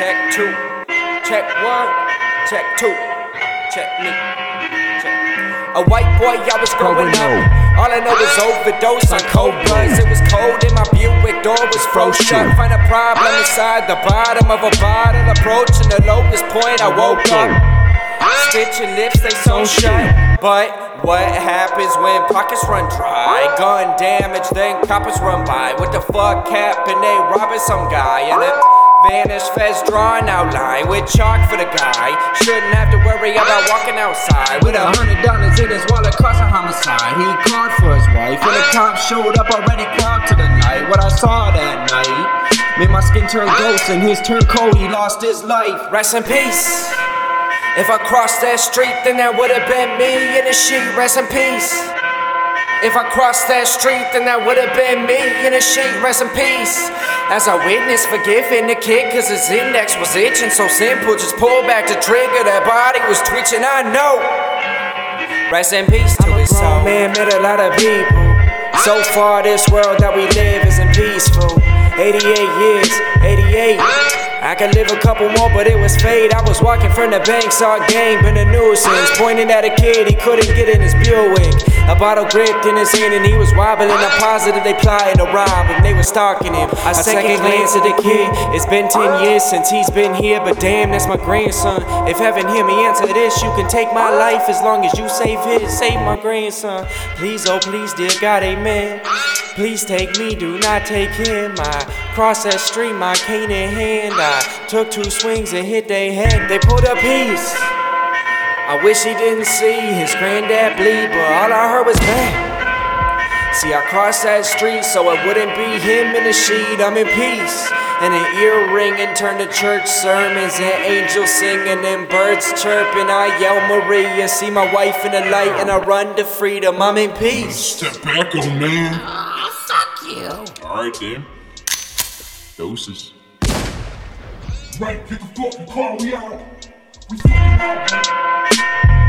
Check two. Check one, check two, check me. Check. A white boy, I was growing up. All I know is overdose on cold bloods. It was cold in my Buick, door was froze shut. Find a problem inside the bottom of a bottle. Approaching the lowest point, I woke up. Stitch your lips, they sewn shut. But what happens when pockets run dry? Gun damage, then coppers run by. What the fuck happened? They robbing some guy and it vanished. Fez drawing outline with chalk for the guy. Shouldn't have to worry about walking outside with a hundred dollars in his wallet. Cause a homicide. He called for his wife and the cops showed up already clogged to the night. What I saw that night made my skin turn ghost and his turn cold. He lost his life. Rest in peace. If I crossed that street, then that would have been me in the sheet. Rest in peace. If I crossed that street, then that would have been me in a sheet. Rest in peace. As I witnessed forgiving the kid, cause his index was itching. So simple, just pull back the trigger. That body was twitching, I know. Rest in peace to his soul. Man, met a lot of people. So far, this world that we live isn't peaceful. 88 years, 88. I could live a couple more, but it was fate. I was walking from the bank, saw a gang, been a nuisance. Pointing at a kid, he couldn't get in his Buick. A bottle gripped in his hand, and he was wobbling. I'm positive they plotting to rob him, they were stalking him. I second glance at the kid. It's been 10 years since he's been here, but damn, that's my grandson. If heaven hear me answer this, you can take my life as long as you save his. Save my grandson. Please, oh, please, dear God, amen. Please take me, do not take him. I cross that street, my cane in hand. I took two swings and hit their head. They pulled a piece. I wish he didn't see his granddad bleed, but all I heard was bang. See, I crossed that street so it wouldn't be him in the sheet. I'm in peace. And an earring and turn to church sermons and angels singing and birds chirping. I yell Maria, see my wife in the light, and I run to freedom. I'm in peace. Step back on man. Fuck you. Alright then. Doses. Right, get the fucking car, we out. We fucking out, man.